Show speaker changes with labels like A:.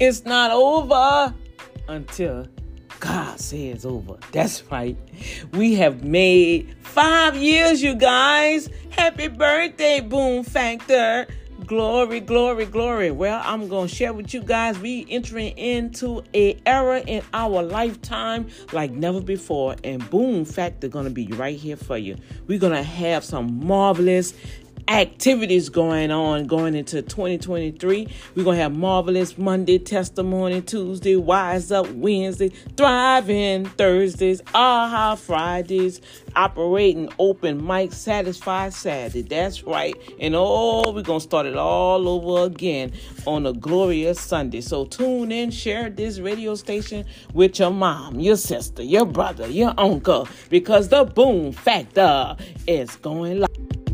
A: It's not over until God says over. That's right. We have made five years, you guys. Happy birthday, Boom Factor. Glory, glory, glory. Well, I'm going to share with you guys we entering into a era in our lifetime like never before and Boom Factor going to be right here for you. We're going to have some marvelous activities going on going into 2023. We're going to have Marvelous Monday, Testimony Tuesday, Wise Up Wednesday, Thriving Thursdays, Aha Fridays, Operating Open Mic Satisfied Saturday. That's right. And oh, we're going to start it all over again on a glorious Sunday. So tune in, share this radio station with your mom, your sister, your brother, your uncle, because the boom factor is going live.